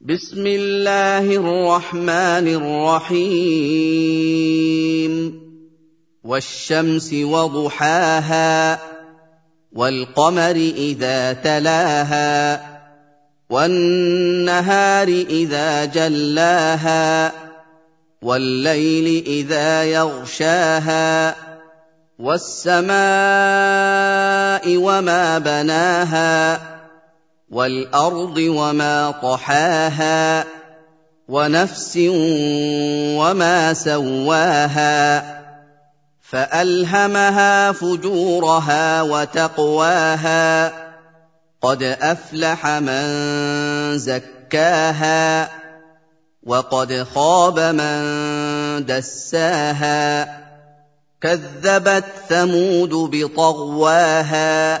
بسم الله الرحمن الرحيم. والشمس وضحاها والقمر إذا تلاها والنهار إذا جلاها والليل إذا يغشاها والسماء وما بناها والأرض وما طحاها ونفس وما سواها فألهمها فجورها وتقواها قد أفلح من زكاها وقد خاب من دساها كذبت ثمود بطغواها